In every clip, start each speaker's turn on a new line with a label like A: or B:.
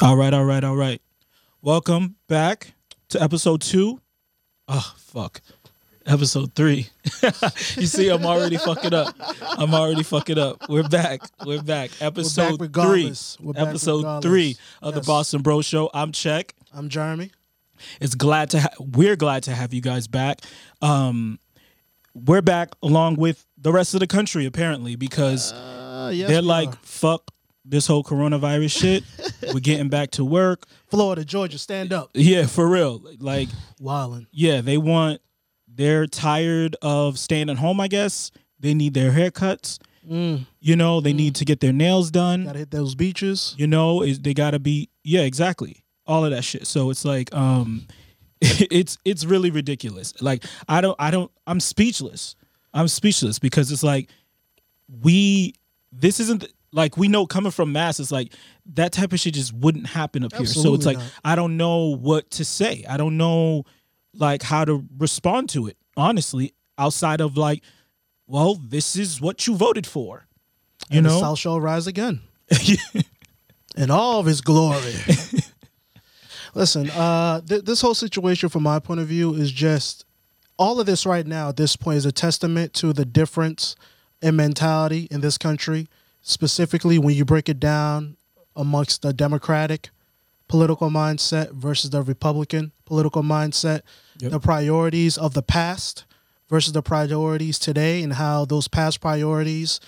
A: All right, all right, all right. Welcome back to episode two. Oh, fuck. Episode three. you see, I'm already fucking up. I'm already fucking up. We're back. We're back. Episode three.
B: We're back
A: Episode
B: regardless.
A: three of the
B: Yes.
A: Boston Bro Show. I'm Check.
B: I'm Jeremy.
A: It's glad to ha- we're glad to have you guys back. Um, we're back along with the rest of the country apparently because
B: Uh, yes,
A: they're
B: we
A: like
B: are.
A: fuck this whole coronavirus shit. we're getting back to work.
B: Florida, Georgia, stand up.
A: Yeah, for real. Like
B: Wildin'.
A: yeah, they want they're tired of staying at home, I guess. They need their haircuts.
B: Mm,
A: You know, they need to get their nails done.
B: gotta hit those beaches.
A: you know is they gotta be yeah exactly all of that shit so it's like um it's it's really ridiculous like i don't i don't i'm speechless i'm speechless because it's like we this isn't like we know coming from mass it's like that type of shit just wouldn't happen up here so it's like
B: not.
A: i don't know what to say i don't know like how to respond to it honestly outside of like well this is what you voted for you
B: and
A: know
B: the South shall rise again in all of his glory. Listen, uh, th- this whole situation, from my point of view, is just all of this right now. At this point, is a testament to the difference in mentality in this country, specifically when you break it down amongst the Democratic political mindset versus the Republican political mindset,
A: Yep.
B: the priorities of the past versus the priorities today, and how those past priorities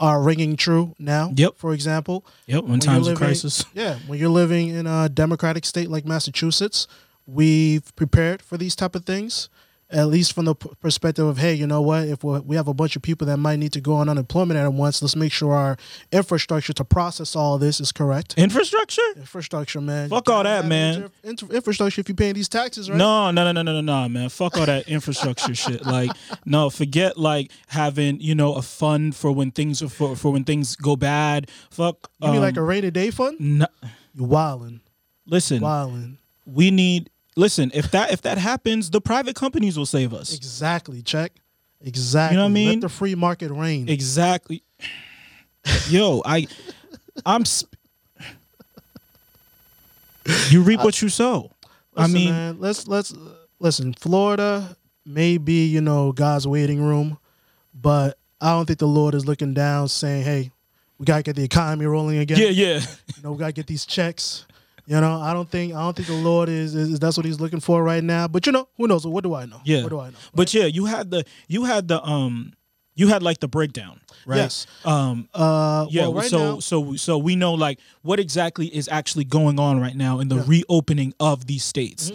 B: are ringing true now.
A: Yep.
B: For example,
A: yep in
B: when
A: times
B: you're
A: of crisis
B: Yeah, when you're living in a democratic state like Massachusetts, we've prepared for these type of things. At least from the perspective of, hey, you know what? If we we have a bunch of people that might need to go on unemployment at once, let's make sure our infrastructure to process all this is correct.
A: infrastructure
B: Infrastructure, man.
A: Fuck all that, man.
B: infrastructure if you're paying these taxes, right?
A: No, no, no, no, no, no, no, man. Fuck all that infrastructure shit. Like, no, forget like having you know a fund for when things are for for when things go bad. Fuck.
B: You mean
A: um,
B: like a rainy day fund?
A: no,
B: You wildin',
A: listen,
B: wildin'.
A: we need. Listen, if that if that happens, the private companies will save us.
B: Exactly. Check. Exactly.
A: You know what I mean?
B: Let the free market reign.
A: Exactly. Yo, I, I'm. Sp- you reap what you sow. I mean,
B: man, let's let's listen. Florida may be you know God's waiting room, but I don't think the Lord is looking down saying, "Hey, we gotta get the economy rolling again.
A: yeah, yeah.
B: You know, we gotta get these checks." You know, I don't think I don't think the Lord is, is that's what He's looking for right now. But you know, who knows? What do I know?
A: Yeah.
B: What do I know?
A: But yeah, you had the you had the um you had like the breakdown, right?
B: Yes.
A: Um
B: Uh,
A: yeah,
B: well, right
A: so
B: now,
A: so so we know like what exactly is actually going on right now in the
B: Yeah.
A: reopening of these states.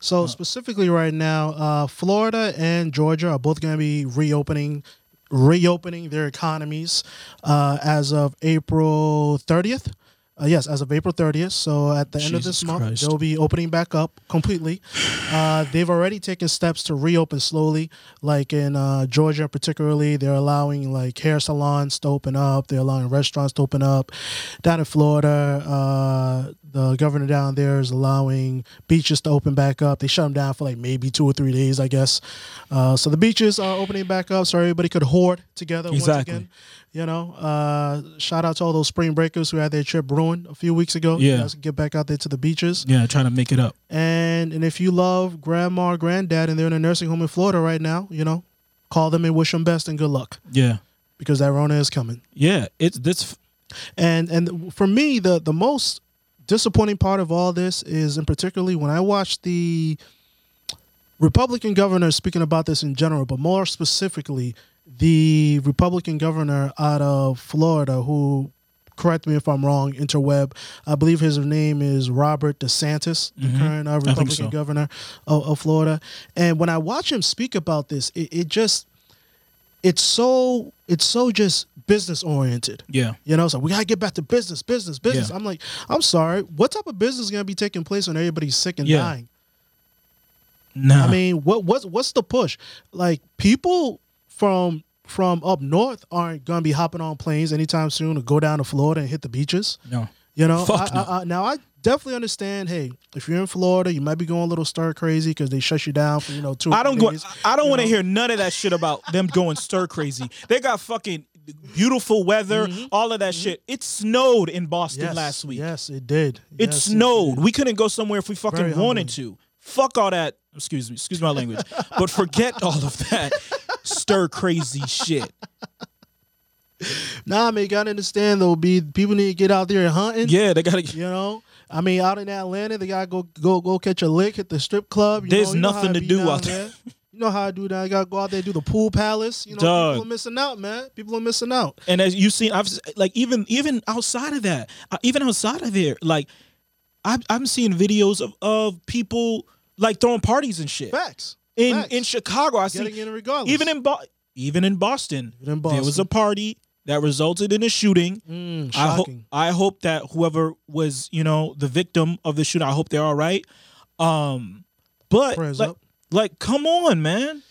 B: So specifically right now, uh, Florida and Georgia are both going to be reopening, reopening their economies uh, as of April 30th. Uh, yes, as of April 30th. So at the end of this month,
A: Christ.
B: they'll be opening back up completely. Uh, they've already taken steps to reopen slowly. Like in uh, Georgia, particularly, they're allowing like hair salons to open up. They're allowing restaurants to open up. Down in Florida, uh, the governor down there is allowing beaches to open back up. They shut them down for like maybe two or three days, I guess. Uh, so the beaches are opening back up, so everybody could hoard together
A: Exactly.
B: once again. You know, uh, shout out to all those spring breakers who had their trip ruined a few weeks ago.
A: Yeah.
B: you guys get back out there to the beaches.
A: Yeah, trying to make it up.
B: And and if you love grandma or granddad and they're in a nursing home in Florida right now, you know, call them and wish them best and good luck
A: Yeah.
B: because that Rona is coming.
A: Yeah, it's this
B: And and for me, the the most disappointing part of all this is, and particularly, when I watched the Republican governor speaking about this in general, but more specifically, the Republican governor out of Florida, who, correct me if I'm wrong, interweb, I believe his name is Robert DeSantis, the
A: Mhm.
B: current uh, Republican
A: so.
B: governor of, of Florida. And when I watch him speak about this, it, it just it's so it's so just business oriented.
A: yeah.
B: You know, so we gotta get back to business, business, business.
A: Yeah.
B: I'm like, I'm sorry, what type of business is gonna be taking place when everybody's sick and
A: Yeah.
B: dying?
A: Nah.
B: I mean, what what's what's the push? Like people from from up north aren't gonna be hopping on planes anytime soon to go down to Florida and hit the beaches.
A: no.
B: You know, I,
A: no.
B: I, I, now I definitely understand. Hey, if you're in Florida, you might be going a little stir crazy because they shut you down for you know two.
A: I don't
B: three
A: go. I don't want to hear none of that shit about them going stir crazy. They got fucking beautiful weather, all of that shit. It snowed in Boston
B: Mm-hmm. Yes,
A: last week.
B: Yes, it did.
A: It
B: Yes,
A: snowed.
B: did.
A: we couldn't go somewhere if we fucking
B: Very
A: wanted to. Fuck all that. Excuse me. Excuse my language. but forget all of that stir crazy shit.
B: Nah, man, you gotta understand though. Be people need to get out there and hunting.
A: Yeah, they gotta.
B: You know, I mean, out in Atlanta, they gotta go go go catch a lick at the strip club. You
A: There's
B: know, you know
A: nothing to do out there.
B: You know how I do that. I gotta go out there and do the pool palace. You know,
A: Dog.
B: people are missing out, man. People are missing out.
A: And as you've seen, I've like even even outside of that, uh, even outside of there, like I've I'm seeing videos of of people like throwing parties and shit
B: Facts.
A: In
B: Facts.
A: in Chicago. I see
B: Getting in regardless.
A: even in Bo- even in Boston,
B: Even in
A: there was
B: Boston.
A: a party that resulted in a shooting.
B: Mm,
A: I hope
B: shocking.
A: I hope that whoever was, you know, the victim of the shooting, I hope they're all right. Um but
B: Prayers
A: like,
B: up.
A: like come on, man.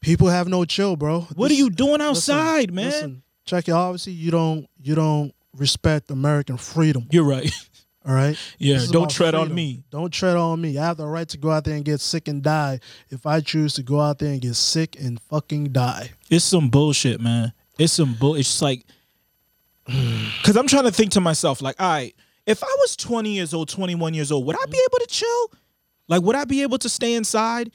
B: People have no chill, bro.
A: What
B: This-
A: are you doing
B: listen,
A: outside, man?
B: Listen, check it. Obviously, you don't you don't respect American freedom.
A: You're right.
B: All right.
A: Yeah, don't tread on me.
B: Don't tread on me. I have the right to go out there and get sick and die if I choose to go out there and get sick and fucking die.
A: It's some bullshit, man. It's some bull. It's like, because I'm trying to think to myself, like, all right, if I was 20 years old, 21 years old, would I be able to chill? Like, would I be able to stay inside?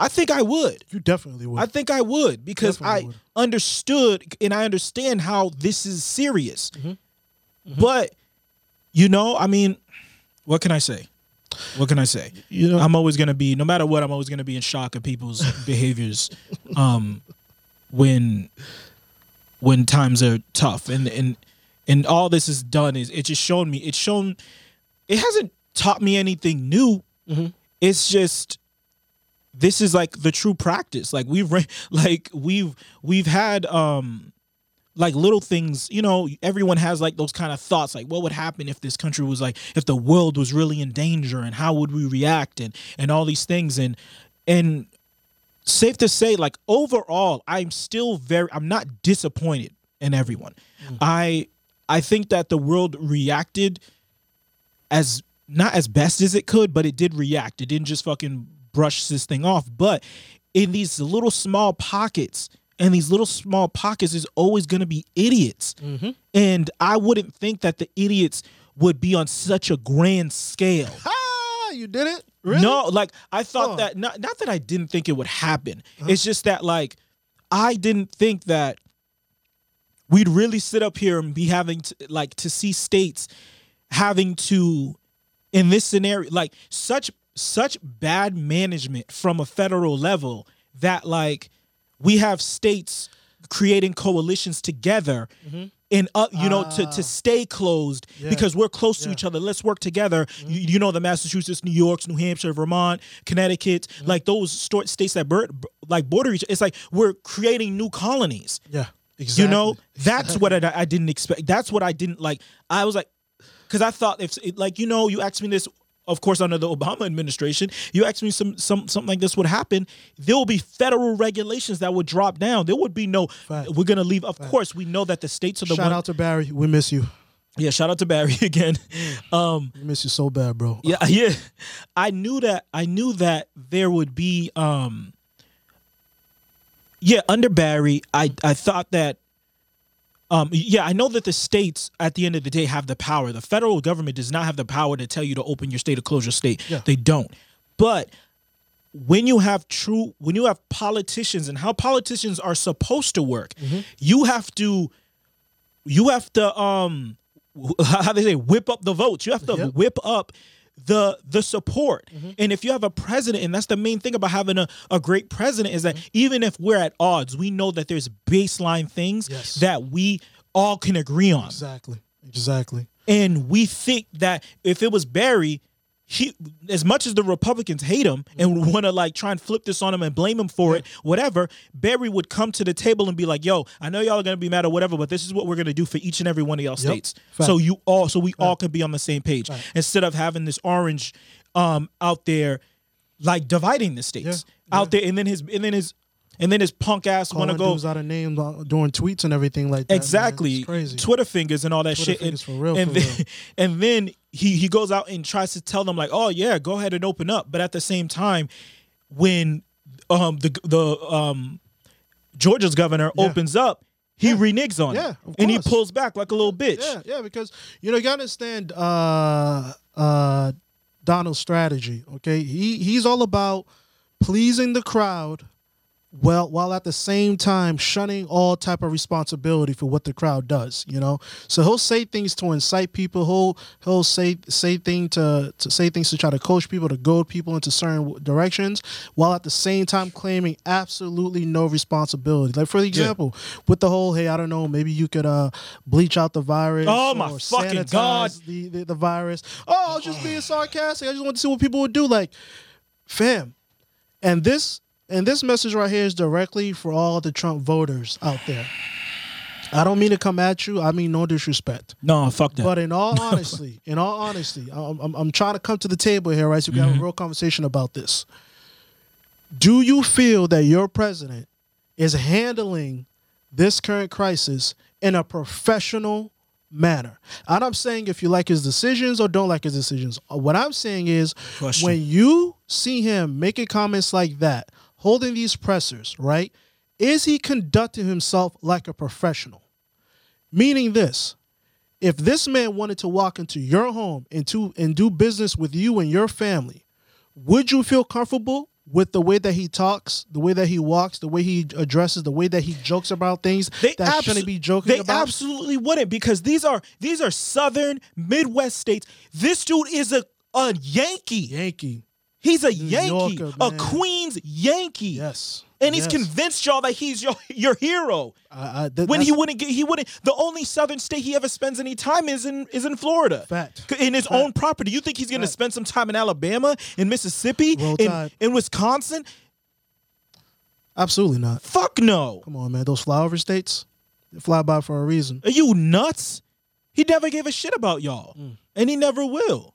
A: I think I would.
B: You definitely would.
A: I think I would because
B: Definitely
A: I
B: would.
A: understood and I understand how this is serious.
B: Mm-hmm.
A: But, you know, I mean, what can I say? What can I say?
B: you know,
A: I'm always gonna be, no matter what, I'm always gonna be in shock at people's behaviors, um, when when times are tough, and and and all this is done is it just shown me, it's shown, it hasn't taught me anything new.
B: Mhm.
A: It's just this is like the true practice. Like we've like we've we've had um like little things, you know, everyone has like those kind of thoughts like what would happen if this country was like if the world was really in danger and how would we react and and all these things and and safe to say like overall I'm still very I'm not disappointed in everyone. Mm. I I think that the world reacted as not as best as it could, but it did react. It didn't just fucking brush this thing off. But in these little small pockets, and these little small pockets is always going to be idiots. And I wouldn't think that the idiots would be on such a grand scale.
B: ah, you did it. Really?
A: No, like I thought
B: Oh.
A: that not not that I didn't think it would happen. It's just that like I didn't think that we'd really sit up here and be having to like to see states having to in this scenario like such such bad management from a federal level that like we have states creating coalitions together and uh, you know to, to stay closed
B: Yeah.
A: because we're close to
B: Yeah.
A: each other let's work together you, you know the massachusetts new york's new hampshire vermont connecticut like those sto- states that bur- like border each it's like we're creating new colonies
B: Yeah. Exactly.
A: you know that's what I, I didn't expect that's what i didn't like i was like because i thought if it, like you know you asked me this of course under the obama administration you asked me some, some something like this would happen there will be federal regulations that would drop down there would be no
B: Fact.
A: we're gonna leave of course we know that the states are the
B: Shout
A: one
B: out to Barry. We miss you.
A: yeah shout out to barry again um
B: We miss you so bad, bro.
A: yeah yeah i knew that i knew that there would be um yeah under barry i i thought that um yeah i know that the states at the end of the day have the power. The federal government does not have the power to tell you to open your state or close your state.
B: Yeah.
A: they don't. But when you have true when you have politicians and how politicians are supposed to work you have to you have to um how they say whip up the votes. You have to
B: Yep.
A: whip up the the support mm-hmm. and if you have a president and that's the main thing about having a, a great president is that mm-hmm. even if we're at odds we know that there's baseline things
B: Yes.
A: that we all can agree on
B: Exactly. Exactly.
A: and we think that if it was Barry, he as much as the Republicans hate him and want to like try and flip this on him and blame him for it, whatever, Barry would come to the table and be like, "Yo, I know y'all are gonna be mad or whatever, but this is what we're gonna do for each and every one of y'all states,
B: Fact.
A: so you all, so we all can be on the same page
B: Right.
A: instead of having this orange um out there like dividing the states
B: Yeah.
A: out there, and then his and then his and then his punk ass want to go
B: out of names uh, doing tweets and everything like that.
A: exactly. Twitter fingers and all that
B: Twitter
A: shit.
B: fingers
A: and,
B: for real,
A: and
B: for
A: then
B: real.
A: and then he he goes out and tries to tell them like, oh yeah, go ahead and open up. But at the same time, when um the the um Georgia's governor
B: Yeah.
A: opens up, he reneges on
B: Yeah,
A: it, and he pulls back like a little bitch.
B: Yeah, yeah, because you know you gotta understand uh uh Donald's strategy. Okay, he he's all about pleasing the crowd, well, while at the same time shunning all type of responsibility for what the crowd does. You know, so he'll say things to incite people. He'll he'll say say thing to to say things to try to coach people to goad people into certain directions, while at the same time claiming absolutely no responsibility. Like for example, with the whole hey, I don't know, maybe you could uh bleach out the virus.
A: Oh, my
B: or
A: fucking God.
B: The, the the virus. Oh, I was just being sarcastic. I just want to see what people would do. Like, fam, and this and this message right here is directly for all the Trump voters out there. I don't mean to come at you. I mean no disrespect.
A: No, fuck that.
B: But in all honesty, in all honesty, I'm, I'm, I'm trying to come to the table here, right? So we can have a mm-hmm. real conversation about this. Do you feel that your president is handling this current crisis in a professional manner? And I'm saying if you like his decisions or don't like his decisions. What I'm saying is
A: Question.
B: when you see him making comments like that, holding these pressers, right? Is he conducting himself like a professional? Meaning this, if this man wanted to walk into your home and to and do business with you and your family, would you feel comfortable with the way that he talks, the way that he walks, the way he addresses, the way that he jokes about things that
A: abso-
B: shouldn't be joking
A: they
B: about?
A: absolutely wouldn't because these are these are southern Midwest states. This dude is a a Yankee.
B: Yankee.
A: He's a Yankee,
B: Yorker,
A: a. Queens Yankee.
B: Yes.
A: And he's
B: Yes.
A: convinced y'all that he's your your hero.
B: I, th-
A: When he wouldn't get, he wouldn't. The only southern state he ever spends any time is in is in Florida.
B: Fact.
A: In his
B: Fact.
A: own property. You think he's going to spend some time in Alabama, in Mississippi, in, in Wisconsin?
B: absolutely not.
A: Fuck no.
B: Come on, man. Those flyover states, they fly by for a reason.
A: Are you nuts? He never gave a shit about y'all,
B: Mm.
A: and he never will.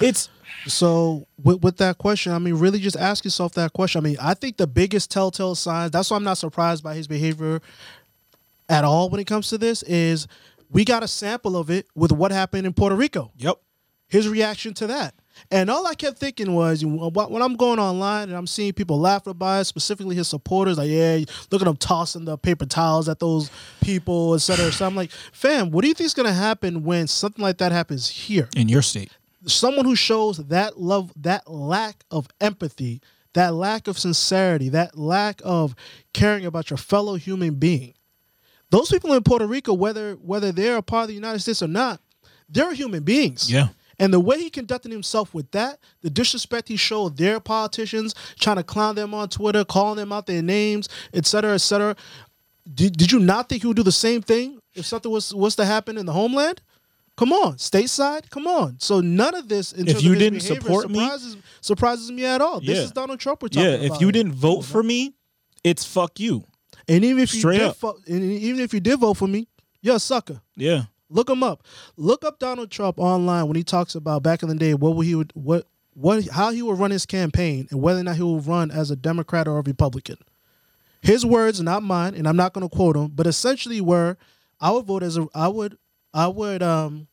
A: It's
B: So with, with that question, I mean, really just ask yourself that question. I mean, I think the biggest telltale signs, that's why I'm not surprised by his behavior at all when it comes to this, is we got a sample of it with what happened in Puerto Rico.
A: yep.
B: His reaction to that. And all I kept thinking was wh- when I'm going online and I'm seeing people laugh about it, specifically his supporters, like, yeah, look at him tossing the paper towels at those people, et cetera. So I'm like, fam, what do you think is going to happen when something like that happens here?
A: In your state.
B: Someone who shows that love that lack of empathy that lack of sincerity that lack of caring about your fellow human being. Those people in puerto rico whether whether they're a part of the united states or not they're human beings.
A: Yeah.
B: and the way he conducted himself with that the disrespect he showed their politicians trying to clown them on twitter calling them out their names et cetera et cetera. Did, did you not think he would do the same thing if something was was to happen in the homeland Come on, stateside. Come on. So none of this, in
A: If
B: terms
A: you
B: of
A: didn't support me-
B: surprises, surprises me at all. This
A: Yeah.
B: is Donald Trump we're talking
A: Yeah.
B: about. Yeah.
A: If you didn't vote for me, it's fuck you.
B: and even if you did,
A: up.
B: vo- and even if you did vote for me, you're a sucker.
A: Yeah.
B: Look him up. Look up Donald Trump online when he talks about back in the day what he would what what how he would run his campaign and whether or not he will run as a Democrat or a Republican. His words, not mine, and I'm not going to quote him, but essentially were I would vote as a I would I would um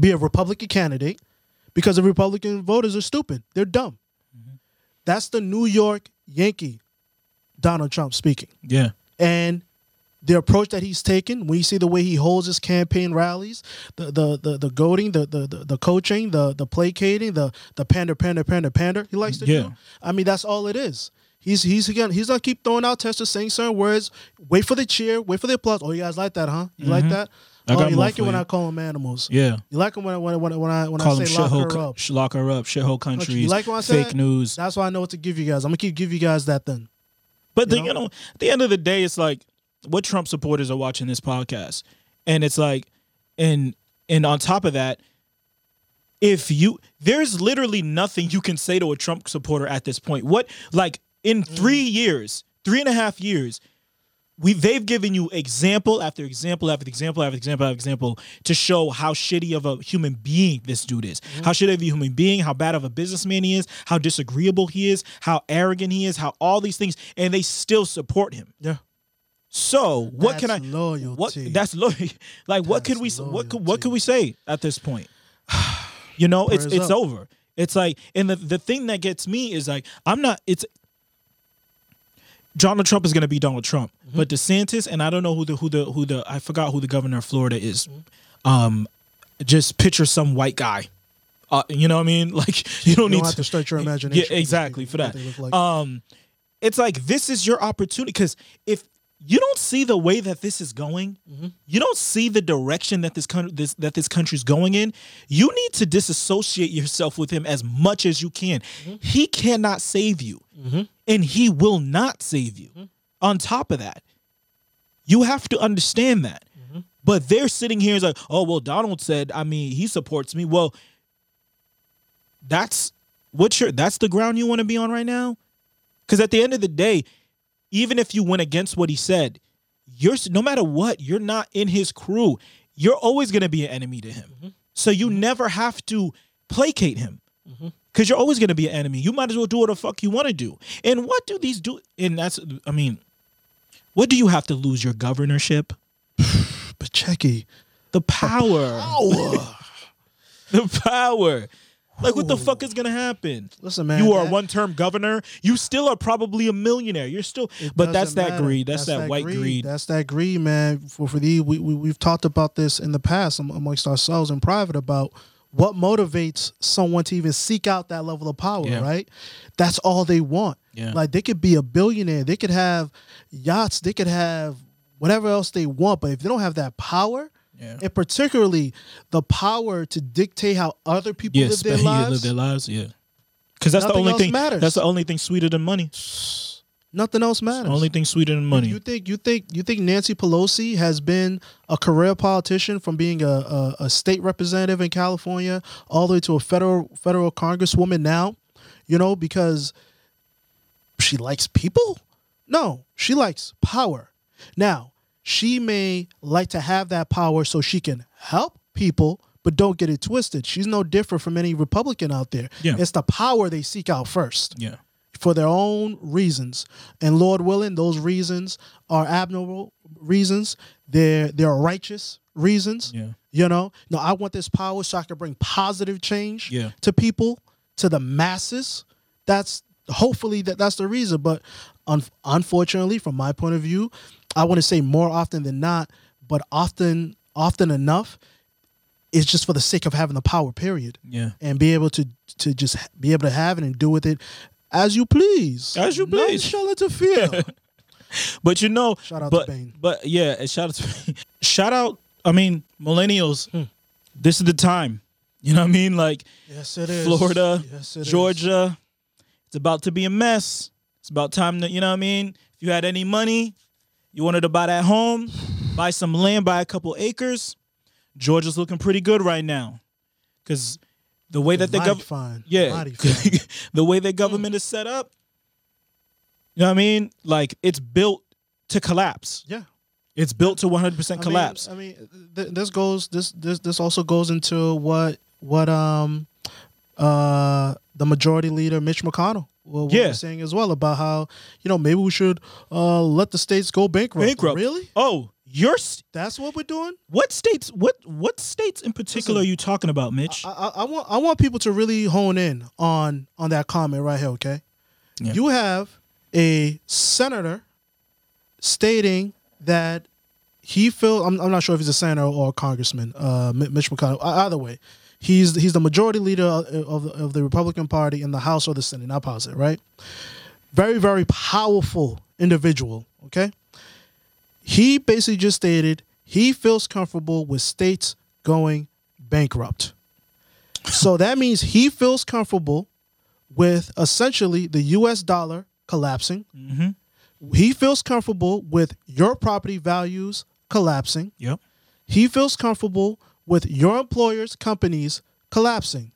B: be a Republican candidate because the Republican voters are stupid. They're dumb. That's the New York Yankee Donald Trump speaking
A: Yeah.
B: and the approach that he's taken when you see the way he holds his campaign rallies the the the, the goading the, the the the coaching the the placating the the pander pander pander pander he likes to
A: Yeah.
B: do i mean that's all it is he's he's again he's gonna keep throwing out testers saying certain words wait for the cheer wait for the applause oh you guys like that huh you like that
A: Mm-hmm. I
B: oh you like it
A: for
B: when
A: you.
B: i call them animals
A: Yeah.
B: you like it when I when I- when I when I, when
A: Call
B: I
A: them
B: say lock her
A: co-
B: up
A: lock her up, shithole countries,
B: you like what I say
A: fake
B: said?
A: news.
B: that's why i know what to give you guys i'm gonna keep give you guys that then
A: But the,
B: know?
A: you know, at the end of the day, it's like what Trump supporters are watching this podcast, and it's like, and and on top of that, if you there's literally nothing you can say to a Trump supporter at this point. What like in mm. three years, three and a half years, we they've given you example after example after example after example after example to show how shitty of a human being this dude is. Mm-hmm. How shitty of a human being, how bad of a businessman he is, how disagreeable he is, how arrogant he is, how all these things, and they still support him.
B: yeah
A: So what can I?
B: That's loyalty.
A: What that's loyalty. Like what could we?
B: That's
A: What could what
B: loyalty.
A: could we say at this point? You know, it's
B: Prayers
A: it's
B: up.
A: over. It's like, and the the thing that gets me is like, I'm not. It's Donald Trump is going to be Donald Trump, but DeSantis and I don't know who the who the who the I forgot who the governor of Florida is. Um, just picture some white guy. Uh, you know what I mean? Like you don't
B: You
A: need
B: don't have
A: to
B: to stretch your imagination.
A: Yeah, exactly for that.
B: like.
A: Um, it's like this is your opportunity because if you don't see the way that this is going,
B: Mm-hmm.
A: you don't see the direction that this country this that this country's going in. You need to disassociate yourself with him as much as you can.
B: Mm-hmm.
A: He cannot save you, and he will not save you.
B: Mm-hmm.
A: On top of that, you have to understand that.
B: Mm-hmm.
A: But they're sitting here and like, oh well, Donald said. I mean, he supports me. Well, that's what's your that's the ground you want to be on right now. Because at the end of the day, even if you went against what he said, you're no matter what, you're not in his crew. You're always going to be an enemy to him. Mm-hmm. So you mm-hmm. never have to placate him. Mm-hmm. Because you're always going to be an enemy. You might as well do what the fuck you want to do. And what do these do? And that's, I mean, what do you have to lose? Your governorship?
B: but Checky,
A: The power.
B: oh,
A: the power. Like, what the fuck is going to happen?
B: listen, man.
A: you are
B: that-
A: one term governor. You still are probably a millionaire. You're still,
B: It
A: but that's
B: doesn't
A: that
B: matter.
A: greed. That's, that, white greed.
B: That's that greed, man. For for the we, we we've talked about this in the past am- amongst ourselves in private about what motivates someone to even seek out that level of power,
A: Yeah.
B: right? That's all they want.
A: Yeah.
B: Like they could be a billionaire, they could have yachts, they could have whatever else they want, but if they don't have that power,
A: Yeah.
B: and particularly the power to dictate how other people
A: Yes,
B: live their lives,
A: live their lives. Yeah, because that's the only thing.
B: matters.
A: That's the only thing sweeter than money.
B: nothing else matters.
A: Only thing sweeter than money.
B: You think you think you think Nancy Pelosi has been a career politician from being a, a, a state representative in California all the way to a federal federal congresswoman now? You know, because she likes people? No, she likes power. Now, she may like to have that power so she can help people, but don't get it twisted. She's no different from any Republican out there.
A: Yeah.
B: It's the power they seek out first
A: yeah,
B: for their own reasons. And Lord willing, those reasons are abnormal reasons. They're they're righteous reasons.
A: yeah,
B: You know, no, I want this power so I can bring positive change
A: Yeah.
B: to people, to the masses. That's hopefully that that's the reason. But un- unfortunately, from my point of view, I want to say more often than not, but often often enough, it's just for the sake of having the power. Period
A: yeah.
B: and be able to to just be able to have it and do with it as you please.
A: As you please.
B: shall interfere.
A: But you know,
B: Shout out to
A: but,
B: Bane.
A: But yeah, shout out to shout out. I mean, millennials.
B: Hmm.
A: This is the time. You know what I mean? Like
B: yes, it is.
A: Florida,
B: yes, it is.
A: Georgia. It's about to be a mess. It's about time to, you know what I mean? If you had any money, you wanted to buy that home, buy some land, buy a couple acres. Georgia's looking pretty good right now. Cause the way that the
B: Mighty
A: government yeah, the way that government is set up, you know what I mean? Like it's built to collapse.
B: yeah.
A: It's built to 100%
B: I mean-
A: collapse.
B: I mean, th- this goes. This this this also goes into what what um uh the majority leader Mitch McConnell. Well,
A: Yeah.
B: was saying as well about how you know maybe we should uh let the states go bankrupt.
A: Bankrupt.
B: Really?
A: oh, your s-
B: That's what we're doing.
A: what states? What what states in particular
B: Listen,
A: are you talking about, Mitch?
B: I, I, I want I want people to really hone in on on that comment right here. Okay,
A: Yeah.
B: you have a senator stating that he feel I'm, I'm not sure if he's a senator or a congressman, uh, Mitch McConnell. Either way, he's he's the majority leader of, of, of the Republican Party in the House or the Senate. Not positive, right? Very very powerful individual. Okay, he basically just stated he feels comfortable with states going bankrupt. so that means he feels comfortable with essentially the US dollar collapsing.
A: mm-hmm.
B: He feels comfortable with your property values collapsing.
A: Yep.
B: He feels comfortable with your employer's companies collapsing.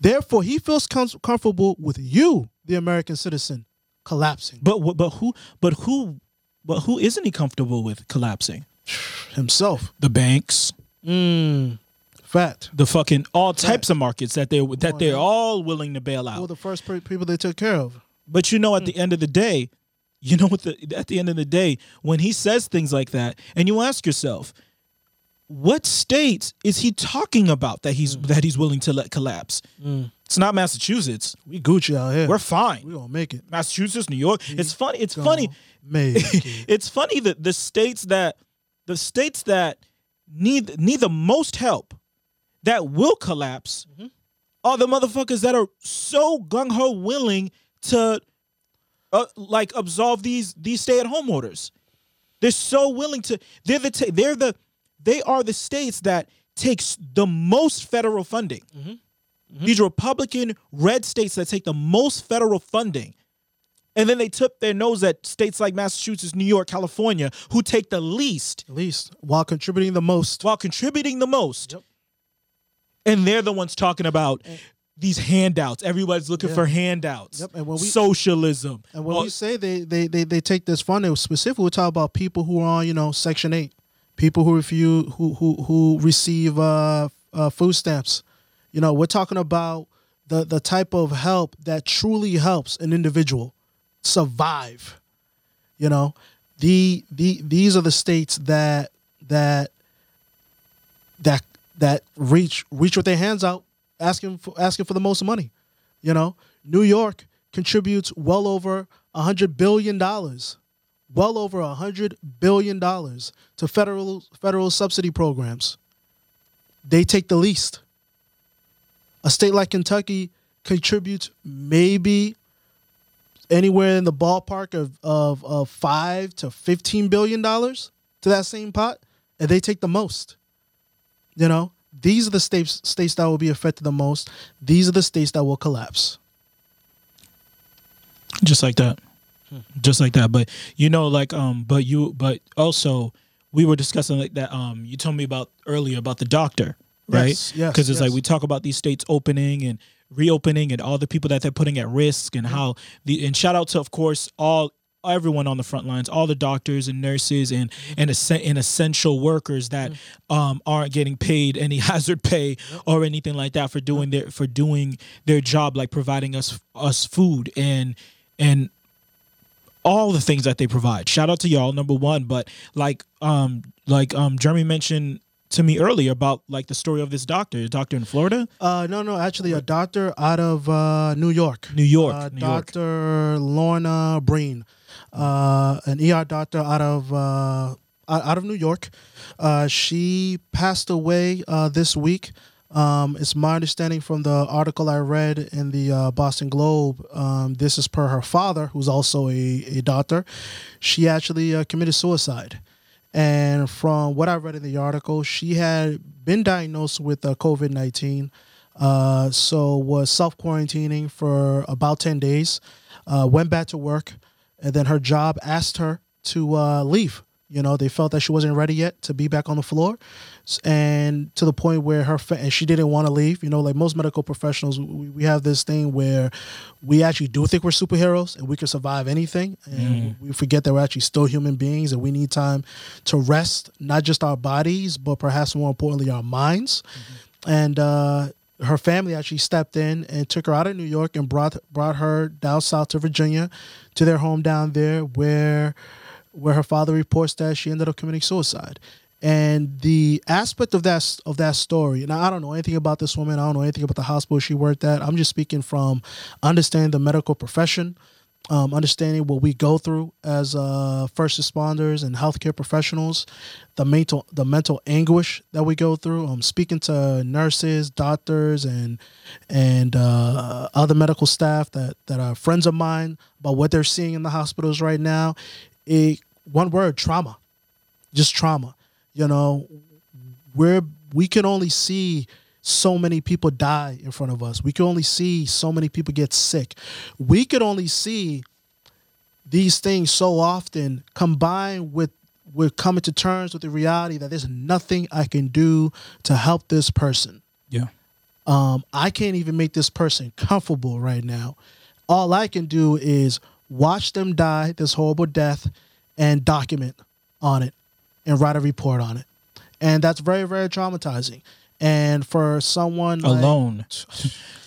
B: Therefore, he feels com- comfortable with you, the American citizen, collapsing
A: But but who but who but who isn't he comfortable with collapsing?
B: himself.
A: The banks,
B: Mm, fact.
A: the fucking all types of markets that they that
B: on
A: they're
B: now.
A: all willing to bail out.
B: the first pe- people they took care of?
A: But you know, at the end of the day, you know what the at the end of the day, when he says things like that, and you ask yourself, what states is he talking about that he's that he's willing to let collapse?
B: Mm.
A: It's not Massachusetts.
B: We Gucci out here.
A: We're fine.
B: we gonna make it.
A: Massachusetts, New York. It's funny. It's funny.
B: Make it.
A: it's funny that the states that the states that need need the most help that will collapse
B: Mhm.
A: are the motherfuckers that are so gung ho willing to uh, like absolve these these stay at home orders. They're so willing to. They're the ta- they're the they are the states that takes the most federal funding.
B: Mhm.
A: These Republican red states that take the most federal funding. And then they tip their nose at states like Massachusetts, New York, California, who take the least
B: least while contributing the most.
A: while contributing the most.
B: Yep.
A: And they're the ones talking about
B: And-
A: these handouts. Everybody's looking
B: Yeah.
A: for handouts.
B: Yep, and when we-
A: Socialism.
B: And when
A: Well,
B: we say they, they, they, they take this funding, specifically, we talk about people who are on, you know, Section Eight, people who refuse, who who who receive uh, uh, food stamps. You know, we're talking about the the type of help that truly helps an individual survive. You know, the the these are the states that that that that reach reach with their hands out, asking for asking for the most money. You know, New York contributes well over a hundred billion dollars, well over a hundred billion dollars to federal federal subsidy programs. They take the least. A state like Kentucky contributes maybe anywhere in the ballpark of, of, of five to fifteen billion dollars to that same pot, and they take the most. You know, these are the states states that will be affected the most. These are the states that will collapse.
A: just like that just like that. But you know like um but you but also we were discussing like that um you told me about earlier about the doctor right?
B: Yes, yes,
A: because it's like we talk about these states opening and reopening and all the people that they're putting at risk and how the and shout out to of course all everyone on the front lines all the doctors and nurses and and, es- and essential workers that um aren't getting paid any hazard pay or anything like that for doing their for doing their job like providing us us food and and all the things that they provide. Shout out to y'all, number one. But like um like um Jeremy mentioned to me earlier about like the story of this doctor, a doctor in Florida,
B: Uh, no, no, actually, a doctor out of uh, New York.
A: New York,
B: uh,
A: New York.
B: Dr. Lorna Breen, uh, an ER doctor out of uh, out out of New York. Uh, she passed away uh, this week. Um, it's my understanding from the article I read in the uh, Boston Globe. Um, this is per her father, who's also a, a doctor. She actually uh, committed suicide. And from what I read in the article, she had been diagnosed with uh, COVID 19. Uh, so was self quarantining for about 10 days, uh, went back to work, and then her job asked her to uh, leave. You know, they felt that she wasn't ready yet to be back on the floor, and to the point where her fa- and she didn't want to leave. You know, like most medical professionals, we, we have this thing where we actually do think we're superheroes and we can survive anything, and we forget that we're actually still human beings and we need time to rest, not just our bodies, but perhaps more importantly, our minds. And uh, her family actually stepped in and took her out of New York and brought brought her down south to Virginia, to their home down there, where where her father reports that she ended up committing suicide. And the aspect of that of that story, and I don't know anything about this woman. I don't know anything about the hospital she worked at. I'm just speaking from understanding the medical profession, um, understanding what we go through as uh, first responders and healthcare professionals, the mental the mental anguish that we go through. Um, speaking to nurses, doctors, and and uh, other medical staff that that are friends of mine about what they're seeing in the hospitals right now. It one word trauma, just trauma. You know, we're we can only see so many people die in front of us. We can only see so many people get sick. We could only see these things so often combined with we're coming to terms with the reality that there's nothing I can do to help this person.
A: Yeah.
B: Um, I can't even make this person comfortable right now. All I can do is watch them die this horrible death and document on it and write a report on it. And that's very, very traumatizing. And for someone
A: alone.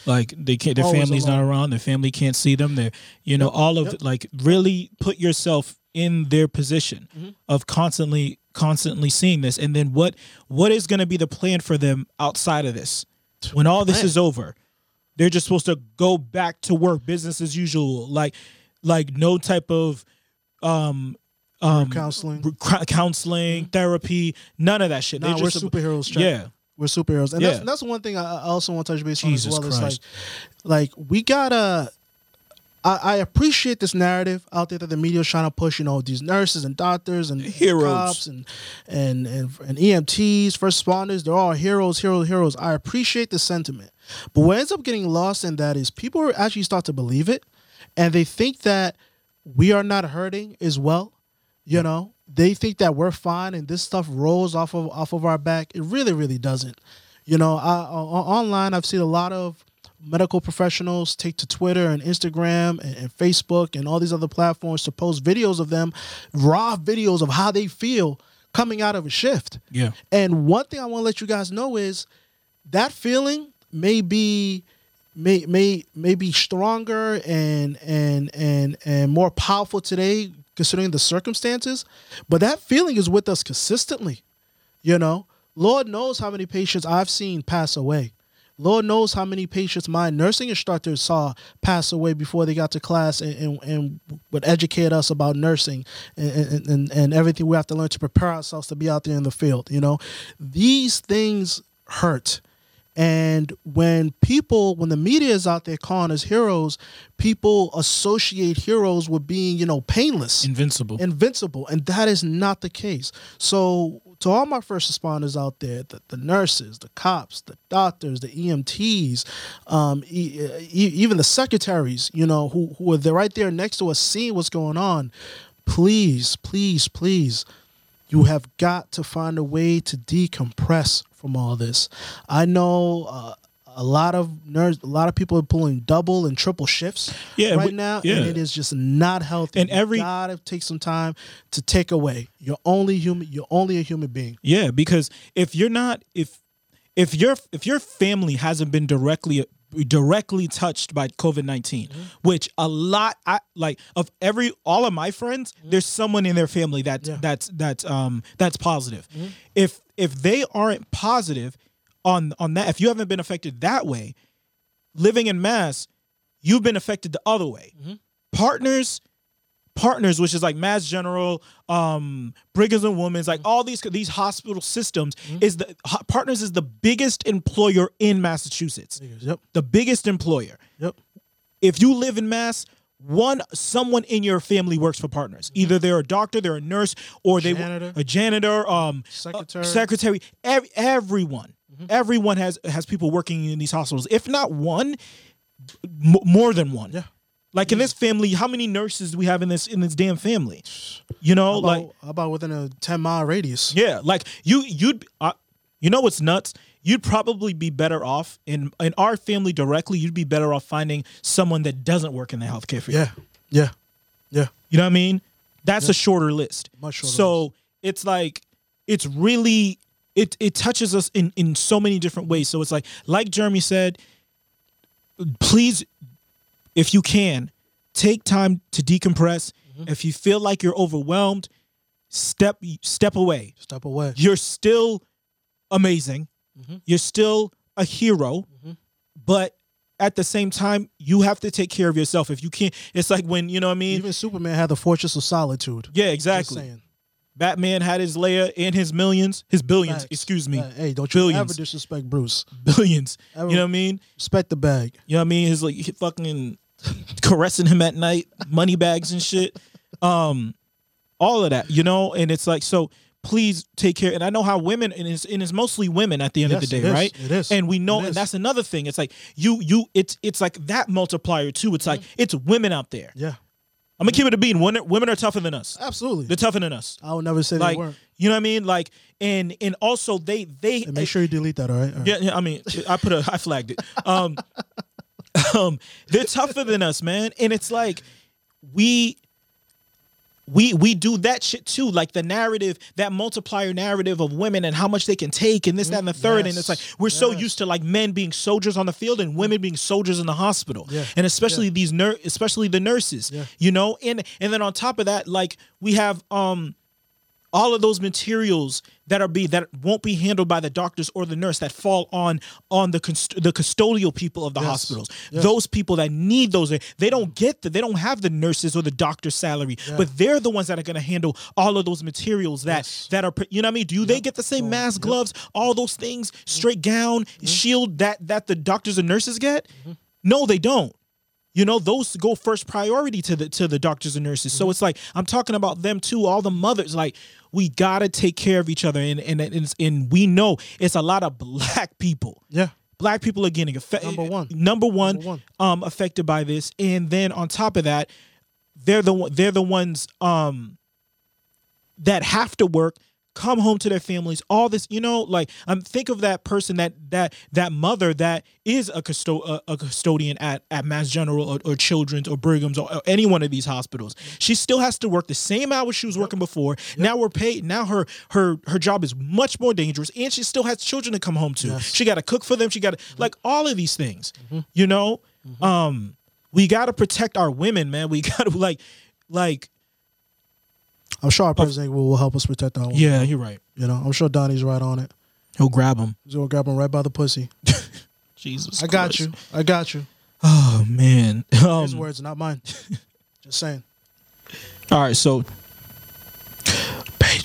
A: Like they can't, their family's not around. Their family can't see them. They're, you know,
B: Yep,
A: all of
B: yep.
A: it. Like really put yourself in their position
B: Mhm.
A: of constantly constantly seeing this and then what what is going to be the plan for them outside of this when all this
B: Plan.
A: is over they're just supposed to go back to work business as usual like like no type of um um
B: counseling.
A: cr- counseling therapy none of that shit
B: Nah, we're
A: just-
B: superheroes.
A: Yeah
B: we're superheroes, and
A: Yeah.
B: that's that's one thing I also want to touch base
A: Jesus
B: on as well.
A: Christ.
B: Is like, like we gotta. I, I appreciate this narrative out there that the media is trying to push. You know, these nurses and doctors and
A: Heroes.
B: cops and and and and EMTs, first responders. They're all heroes, heroes, heroes. I appreciate the sentiment, but what ends up getting lost in that is people actually start to believe it, and they think that we are not hurting as well. You know, they think that we're fine and this stuff rolls off of off of our back. It really, really doesn't. You know, I, online I've seen a lot of medical professionals take to Twitter and Instagram and, and Facebook and all these other platforms to post videos of them, raw videos of how they feel coming out of a shift.
A: yeah
B: And one thing I want to let you guys know is that feeling may be may may may be stronger and and and and more powerful today considering the circumstances, but that feeling is with us consistently. You know, Lord knows how many patients I've seen pass away. Lord knows how many patients my nursing instructors saw pass away before they got to class and, and, and would educate us about nursing and, and, and, and everything we have to learn to prepare ourselves to be out there in the field. You know, these things hurt. And when people, when the media is out there calling us heroes, people associate heroes with being, you know, painless.
A: Invincible.
B: Invincible. And that is not the case. So to all my first responders out there the, the nurses the cops the doctors the emts um, e- e- even the secretaries you know who, who are there right there next to us seeing what's going on please please please you have got to find a way to decompress from all this i know uh, a lot of nerds, a lot of people are pulling double and triple shifts
A: Yeah,
B: right
A: we-
B: now,
A: yeah.
B: and it is just not healthy.
A: And
B: You
A: every-
B: gotta take some time to take away. You're only human. You're only a human being.
A: Yeah, because if you're not if if your if your family hasn't been directly directly touched by COVID 19
B: Mm-hmm.
A: which a lot I like of every all of my friends, there's someone in their family that's
B: Mm-hmm. Yeah. Mm-hmm.
A: that's that's um that's positive. If if they aren't positive on on that, if you haven't been affected that way, living in mass, you've been affected the other way.
B: Mm-hmm.
A: Partners partners which is like mass general um brighams and women's like all these these hospital systems is the partners is the biggest employer in massachusetts.
B: Yep.
A: the biggest employer.
B: Yep.
A: if you live in mass one someone in your family works for partners. Either they're a doctor they're a nurse or they
B: Janitor.
A: a janitor um
B: Secretary.
A: uh, secretary. Ev- everyone. Everyone has has people working in these hospitals. If not one m- more than one.
B: Yeah.
A: Like in this family how many nurses do we have in this in this damn family you know
B: How about,
A: like
B: how about within a ten mile radius?
A: yeah like you you'd uh, you know what's nuts you'd probably be better off in in our family directly you'd be better off finding someone that doesn't work in the healthcare field
B: Yeah. Yeah. Yeah.
A: you know what i mean that's a shorter list
B: Much shorter
A: so it's like it's really it it touches us in in so many different ways so it's like like jeremy said please if you can take time to decompress
B: Mm-hmm.
A: if you feel like you're overwhelmed step step away
B: Step away.
A: you're still amazing
B: Mm-hmm.
A: you're still a hero but at the same time you have to take care of yourself if you can't it's like when you know what i mean
B: Even Superman had the Fortress of Solitude.
A: yeah exactly
B: saying.
A: Batman had his leia and his millions his billions
B: Facts.
A: excuse me
B: Hey, don't you ever disrespect Bruce.
A: billions
B: Ever-
A: you know what i mean
B: Respect the bag.
A: You know what I mean? His like he fucking caressing him at night, money bags and shit. Um, all of that, you know, and it's like so. Please take care. And I know how women, and it's, and it's mostly women at the end of the day,
B: it is.
A: right?
B: It is.
A: And we know, and that's another thing. It's like you, you, it's it's like that multiplier too. It's like it's women out there.
B: Yeah.
A: I'm gonna keep it a bean. Women, women are tougher than us.
B: Absolutely.
A: They're tougher than us.
B: I would never say
A: Like
B: they weren't.
A: you know what I mean? Like and and also they they
B: And make sure you delete that, all right? All right.
A: yeah, yeah, I mean, I put a, I flagged it. Um, um, they're tougher than us, man, and it's like we, we, we do that shit too. Like the narrative, that multiplier narrative of women and how much they can take, and this, that, and the third. And it's like we're so used to like men being soldiers on the field and women being soldiers in the hospital,
B: Yeah,
A: and especially these nur- especially the nurses,
B: Yeah.
A: you know. And and then on top of that, like we have um all of those materials that are be that won't be handled by the doctors or the nurse that fall on on the cust- the custodial people of the hospitals.
B: Yes.
A: Those people that need those, they don't get the, they don't have the nurses or the doctor's salary, but they're the ones that are going to handle all of those materials that
B: Yes.
A: that are, you know what I mean? Do they get the same mask, gloves, all those things, straight gown, mm-hmm. shield that that the doctors and nurses get? Mm-hmm. No, they don't. You know, those go first priority to the to the doctors and nurses. So it's like I'm talking about them too. All the mothers, like we gotta take care of each other, and and and, and we know it's a lot of black people.
B: Yeah.
A: Black people are getting affected.
B: Number one.
A: Number one,
B: Number one.
A: um, affected by this, and then on top of that, they're the they're the ones um that have to work come home to their families all this you know like um think of that person that that that mother that is a custo- a, a custodian at at mass general or, or children's or brigham's or, or any one of these hospitals. She still has to work the same hours she was working before. Now we're paid now her her her job is much more dangerous and she still has children to come home to.
B: Yes.
A: she got to cook for them she got to like all of these things you know? Um we got to protect our women man. We got to like like
B: I'm sure our president will, will help us protect our. women.
A: yeah you're right
B: You know, I'm sure Donnie's right on it.
A: he'll grab him.
B: He's gonna grab him right by the pussy.
A: jesus
B: I got
A: Christ.
B: you. I got you.
A: oh man um,
B: His words, not mine. Just saying.
A: All right, so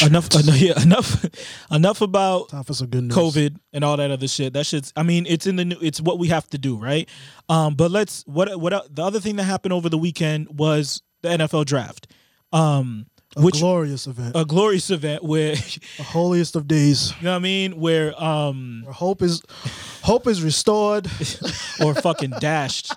A: enough, enough, yeah, enough, enough about
B: Time for some good news.
A: COVID and all that other shit. That shit's. I mean, it's in the. new It's what we have to do, right? Um, but let's. What? What? The other thing that happened over the weekend was the NFL draft, um,
B: A
A: which
B: glorious event.
A: a glorious event where
B: the holiest of days.
A: you know what I mean, where um,
B: Where hope is hope is restored.
A: or fucking dashed.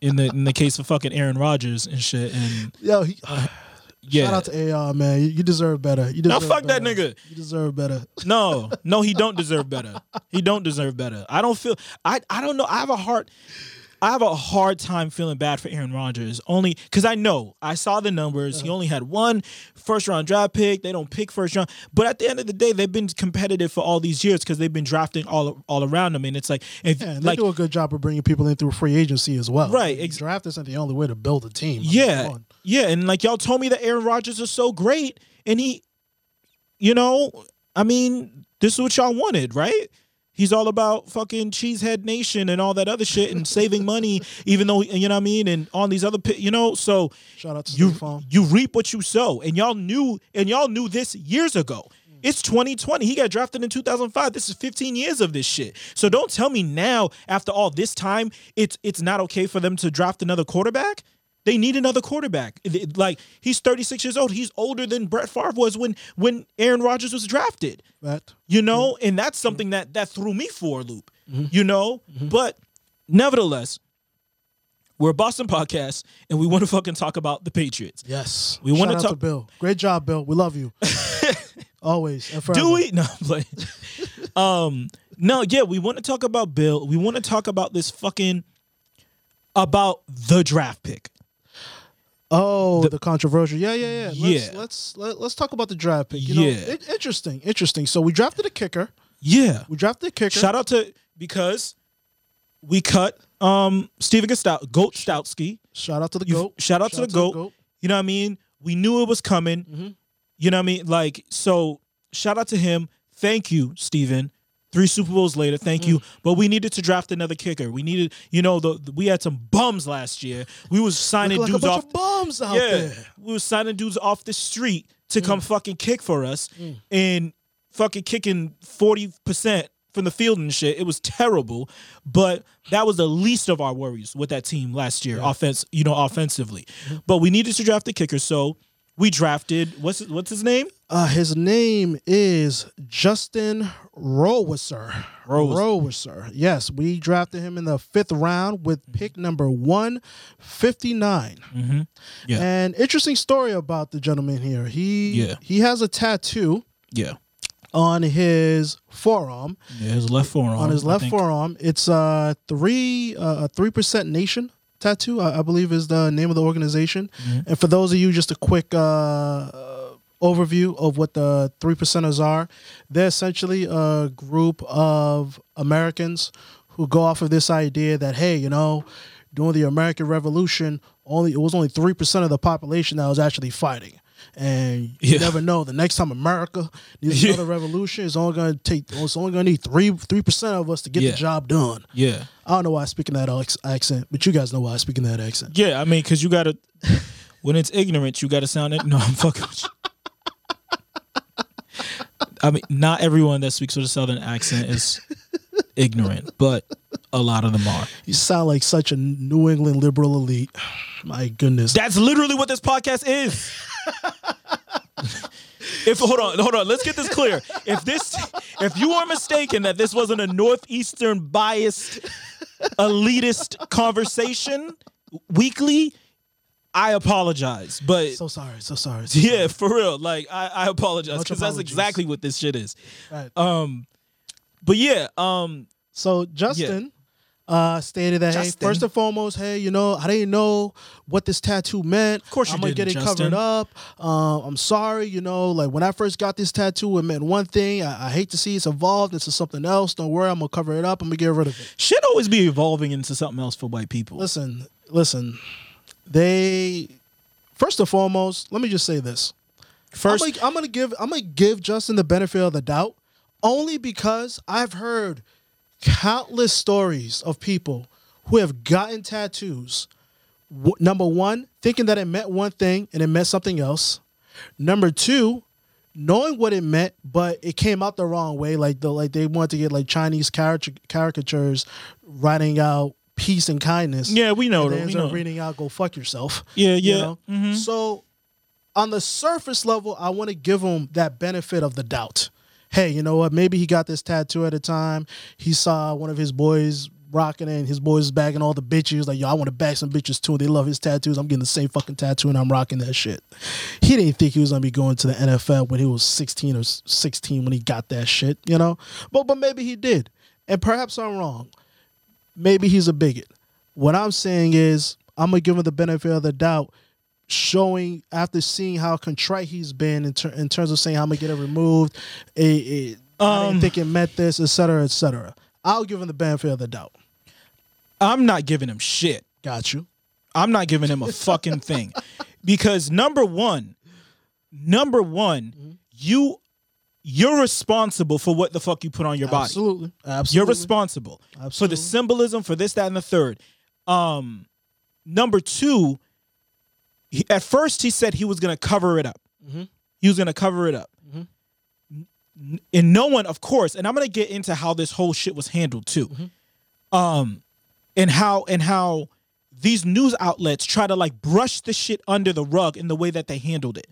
A: In the in the case of fucking Aaron Rodgers and shit, and
B: Yo, he,
A: yeah,
B: shout out to AR, man. You, deserve better. You deserve
A: fuck that
B: better.
A: nigga.
B: You deserve better.
A: No, no, he don't deserve better. He don't deserve better. I don't feel. I I don't know. I have a hard. I have a hard time feeling bad for Aaron Rodgers only because I know I saw the numbers. He uh-huh. only had one first round draft pick. They don't pick first round, but at the end of the day, they've been competitive for all these years because they've been drafting all all around them. And it's like if
B: Yeah, and
A: like
B: they do a good job of bringing people in through free agency as well.
A: Right, ex-
B: draft isn't the only way to build a team. I mean,
A: Yeah,
B: come
A: yeah, and like y'all told me that Aaron Rodgers is so great, and he, you know, I mean, this is what y'all wanted, right? He's all about fucking cheesehead nation and all that other shit and saving money, even though you know what I mean, and on these other, you know, so
B: Shout out to
A: you you reap what you sow, and y'all knew, and y'all knew this years ago. Mm. It's 2020. He got drafted in 2005. This is 15 years of this shit. So don't tell me now, after all this time, it's it's not okay for them to draft another quarterback. They need another quarterback. Like he's 36 years old. He's older than Brett Favre was when when Aaron Rodgers was drafted.
B: That
A: You know, and that's something that that threw me for a loop.
B: Mm-hmm.
A: You know, but nevertheless, we're a Boston podcast, and we want to fucking talk about the Patriots.
B: yes.
A: We
B: Shout out
A: talk-
B: to Bill. Great job, Bill. We love you. Always.
A: Do we? No, playing. um, no, yeah, we want to talk about Bill. We want to talk about this fucking about the draft pick.
B: Oh, the, controversial. Yeah, yeah, yeah. Let's,
A: Yeah.
B: Let's let, let's talk about the draft pick. You know,
A: Yeah.
B: it, interesting, interesting. So we drafted a kicker.
A: Yeah.
B: We drafted a kicker.
A: Shout out to because we cut um Steven Stout Goat Stoutsky.
B: Shout out to the
A: You-
B: goat.
A: Shout out to the goat. You know what I mean? We knew it was coming.
B: Mm-hmm.
A: You know what I mean? Like, so shout out to him. Thank you, Steven. Three Super Bowls later, thank
B: Mm.
A: you. But we needed to draft another kicker. We needed, you know, the, the- we had some bums last year. We was signing
B: like
A: dudes off.
B: of bombs out
A: yeah,
B: there. Mm.
A: we was signing dudes off the street to come fucking kick for us, and fucking kicking forty percent from the field and shit. It was terrible, but that was the least of our worries with that team last year, offense, you know, offensively.
B: Mm-hmm.
A: But we needed to draft a kicker, so we drafted what's his, what's his name?
B: Uh, his name is Justin
A: Rohrwasser.
B: Rohrwasser. Yes, we drafted him in the fifth round with pick number one fifty nine.
A: Mm-hmm. Yeah.
B: And interesting story about the gentleman here. He
A: Yeah.
B: he has a tattoo
A: Yeah,
B: on his forearm.
A: yeah, his left forearm.
B: on his left forearm. It's a three uh, a three percent nation tattoo. I, I believe is the name of the organization.
A: Mm-hmm.
B: And for those of you, just a quick uh, uh, overview of what the three percenters are. They're essentially a group of Americans who go off of this idea that hey, you know, during the American Revolution, only it was only three percent of the population that was actually fighting. And you
A: Yeah.
B: never know. The next time America needs
A: Yeah.
B: another revolution, it's only gonna take. It's only gonna need three three percent of us to get
A: Yeah.
B: the job done.
A: Yeah.
B: I don't know why I'm speaking that accent, but you guys know why I'm speaking that accent.
A: Yeah, I mean, because you gotta when it's ignorant, you gotta sound it. No, I'm fucking with you. I mean, not everyone that speaks with a southern accent is ignorant, but a lot of them are.
B: You sound like such a New England liberal elite. My goodness.
A: That's literally what this podcast is. if hold on, hold on, let's get this clear. If this, if you are mistaken that this wasn't a northeastern biased, elitist conversation weekly, I apologize. But
B: so sorry. So sorry. so
A: yeah, for real, like I, I apologize because that's exactly what this shit is.
B: Right.
A: Um, but yeah, um,
B: So Justin uh, stated that hey, first and foremost, hey, you know, I didn't know what this tattoo meant. Of
A: course you
B: I'm gonna get it
A: Justin.
B: covered up. Uh, I'm sorry, you know, like when I first got this tattoo, it meant one thing. I, I hate to see it's evolved into something else. Don't worry, I'm gonna cover it up. I'm gonna get rid of it.
A: shit always be evolving into something else for white people.
B: Listen, listen. They first and foremost, let me just say this.
A: First,
B: I'm gonna, I'm gonna give I'm gonna give Justin the benefit of the doubt, only because I've heard countless stories of people who have gotten tattoos. W- number one, thinking that it meant one thing and it meant something else. Number two, knowing what it meant, but it came out the wrong way. Like the like they wanted to get like Chinese caricature, caricatures writing out peace and kindness.
A: yeah, we know
B: And
A: We
B: up
A: know.
B: reading out "Go fuck yourself."
A: Yeah,
B: you
A: yeah.
B: know?
A: Mhm.
B: So, on the surface level, I want to give them that benefit of the doubt. Hey, you know what? Maybe he got this tattoo at a time. He saw one of his boys rocking it, and his boys bagging all the bitches. Like, yo, I want to bag some bitches too. They love his tattoos. I'm getting the same fucking tattoo, and I'm rocking that shit. He didn't think he was gonna be going to the NFL when he was 16 or 16 when he got that shit. You know, but but maybe he did, and perhaps I'm wrong maybe he's a bigot. What I'm saying is, I'm gonna give him the benefit of the doubt, showing after seeing how contrite he's been in, ter- in terms of saying I'm gonna get it removed. It, it, I
A: Um,
B: didn't think it meant this, etc., cetera, et cetera. I'll give him the benefit of the doubt.
A: I'm not giving him shit.
B: Got you.
A: I'm not giving him a fucking thing. Because number one, number one,
B: Mm-hmm.
A: you you're responsible for what the fuck you put on your body.
B: Absolutely. Absolutely.
A: You're responsible for the symbolism, for this, that, and the third. Um, number two, he, at first he said he was gonna cover it up.
B: Mhm.
A: He was gonna cover it up.
B: Mhm.
A: And no one, of course, and I'm gonna get into how this whole shit was handled too. Um, and how and how these news outlets try to like brush the shit under the rug in the way that they handled it.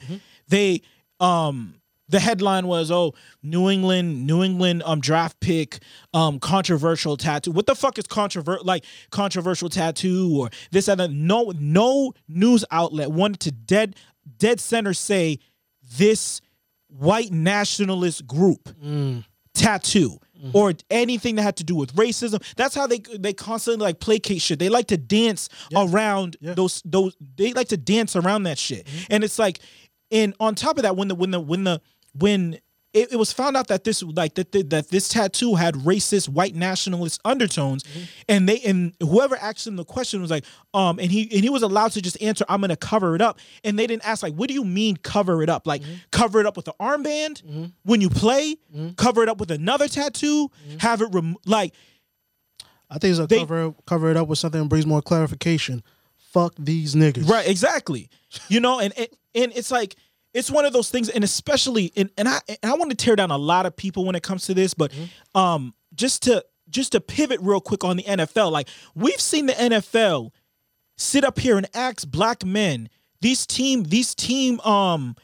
A: They um the headline was oh New England New England um draft pick um controversial tattoo. What the fuck is controversial like controversial tattoo or this and that? No no news outlet wanted to dead dead center say this white nationalist group tattoo or anything that had to do with racism. That's how they they constantly like placate shit. They like to dance around
B: Yeah.
A: those those. They like to dance around that shit. And it's like, and on top of that, when the when the when the when it, it was found out that this like that that that this tattoo had racist white nationalist undertones, mm-hmm. and they and whoever asked him the question was like, um, and he and he was allowed to just answer, I'm gonna cover it up, and they didn't ask like, what do you mean cover it up? Like mm-hmm. cover it up with an armband mm-hmm. when you play, cover it up with another tattoo, have it rem- like
B: I think it's a
A: They-
B: cover cover it up with something that brings more clarification. Fuck these niggas.
A: Right, exactly. You know, and and, and it's like it's one of those things, and especially and, and I and I want to tear down a lot of people when it comes to this, but um just to just to pivot real quick on the NFL, like we've seen the NFL sit up here and ask black men, these team, these team um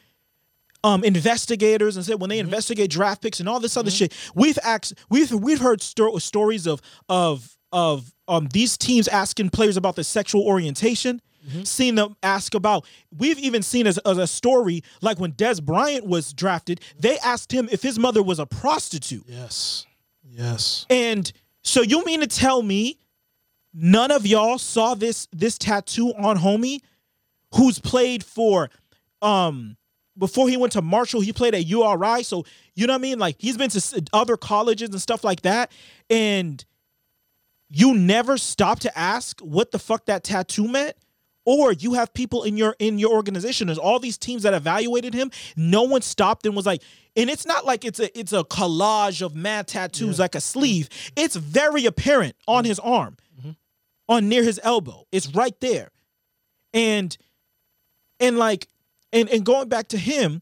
A: um investigators and said when they investigate draft picks and all this other shit we've asked we've we've heard sto- stories of of of um these teams asking players about their sexual orientation seen them ask about we've even seen as, as a story like when Dez Bryant was drafted they asked him if his mother was a prostitute
B: Yes. Yes.
A: and so you mean to tell me none of y'all saw this this tattoo on homie who's played for um before he went to Marshall, he played at URI. So you know what I mean? Like he's been to other colleges and stuff like that. And you never stopped to ask what the fuck that tattoo meant or you have people in your in your organization. There's all these teams that evaluated him. No one stopped and was like and it's not like it's a it's a collage of mad tattoos like a sleeve. It's very apparent on mm-hmm. his arm mm-hmm. on near his elbow. It's right there. And and like and and going back to him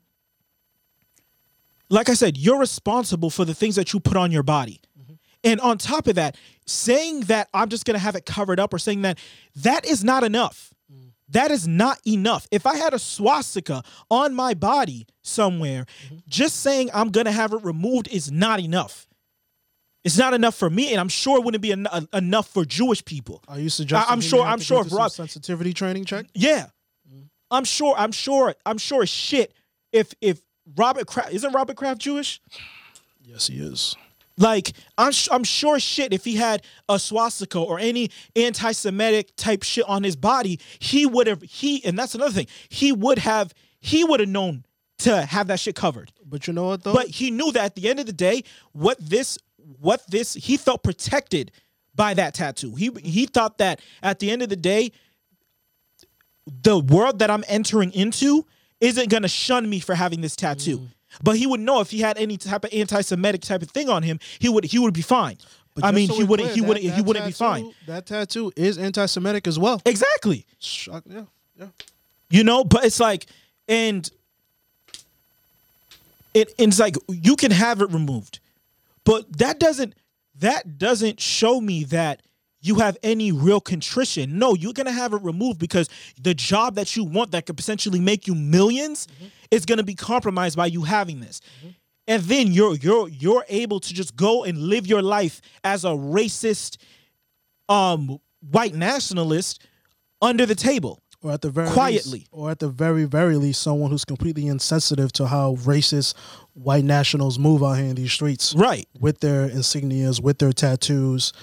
A: like i said you're responsible for the things that you put on your body. Mm-hmm. And on top of that saying that i'm just gonna have it covered up or saying that that is not enough that is not enough if i had a swastika on my body somewhere mm-hmm. just saying i'm gonna have it removed is not enough it's not enough for me and i'm sure it wouldn't be en- en- enough for jewish people
B: Are you suggesting?
A: I'm sure- I'm sure Rob-
B: sensitivity training check.
A: Yeah. Mm-hmm. I'm sure I'm sure I'm sure shit if if Robert Kraft isn't Robert Kraft Jewish?
B: Yes, he is.
A: Like I'm sh- I'm sure shit if he had a swastika or any anti-Semitic type shit on his body, he would have he and that's another thing. He would have he would have known to have that shit covered.
B: But you know what though?
A: But he knew that at the end of the day, what this what this he felt protected by that tattoo. He he thought that at the end of the day, the world that I'm entering into isn't gonna shun me for having this tattoo. Mm. But he would know if he had any type of anti-Semitic type of thing on him, he would he would be fine.
B: But
A: I mean,
B: so
A: he wouldn't
B: clear,
A: he
B: that-
A: wouldn't he wouldn't be fine.
B: That tattoo is anti-Semitic as well.
A: Exactly.
B: Shock- Yeah, yeah.
A: You know, but it's like, and it it's like you can have it removed, but that doesn't that doesn't show me that you have any real contrition. No, you're gonna have it removed because the job that you want that could potentially make you 1000000s is gonna be compromised by you having this. And then you're you're you're able to just go and live your life as a racist um white nationalist under the table.
B: Or at the very
A: Quietly.
B: least, or at the very very least, someone who's completely insensitive to how racist white nationals move out here in these streets.
A: Right.
B: with their insignias, with their tattoos,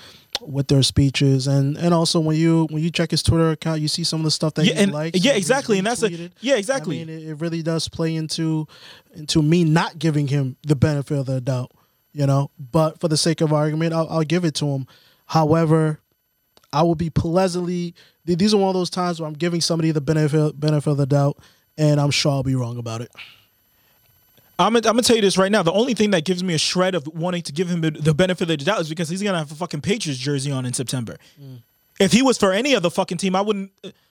B: with their speeches, and and also when you when you check his Twitter account, you see some of the stuff that
A: Yeah,
B: he likes.
A: yeah, exactly, and that's a- yeah, exactly.
B: I mean, it, it really does play into into me not giving him the benefit of the doubt, you know. But for the sake of argument, I'll, I'll give it to him. However, I will be pleasantly. These are one of those times where I'm giving somebody the benefit benefit of the doubt, and I'm sure I'll be wrong about it.
A: I'm gonna, I'm gonna tell you this right now. The only thing that gives me a shred of wanting to give him the- benefit of the doubt is because he's gonna have a fucking Patriots jersey on in September. Mm. If he was for any other fucking team, I wouldn't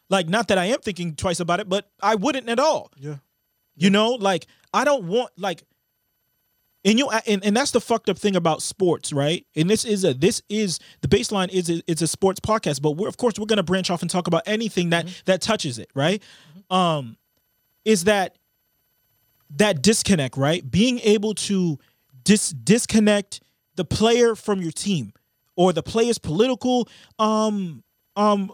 A: like. Not that I am thinking twice about it, but I wouldn't at all.
B: Yeah.
A: You know, like I don't want like. And you and, and that's the fucked up thing about sports, right? And this is a this is the baseline is a, it's a sports podcast, but we're of course we're gonna branch off and talk about anything that that touches it, right? Um, is that that disconnect, right? Being able to dis- disconnect the player from your team or the player's political um um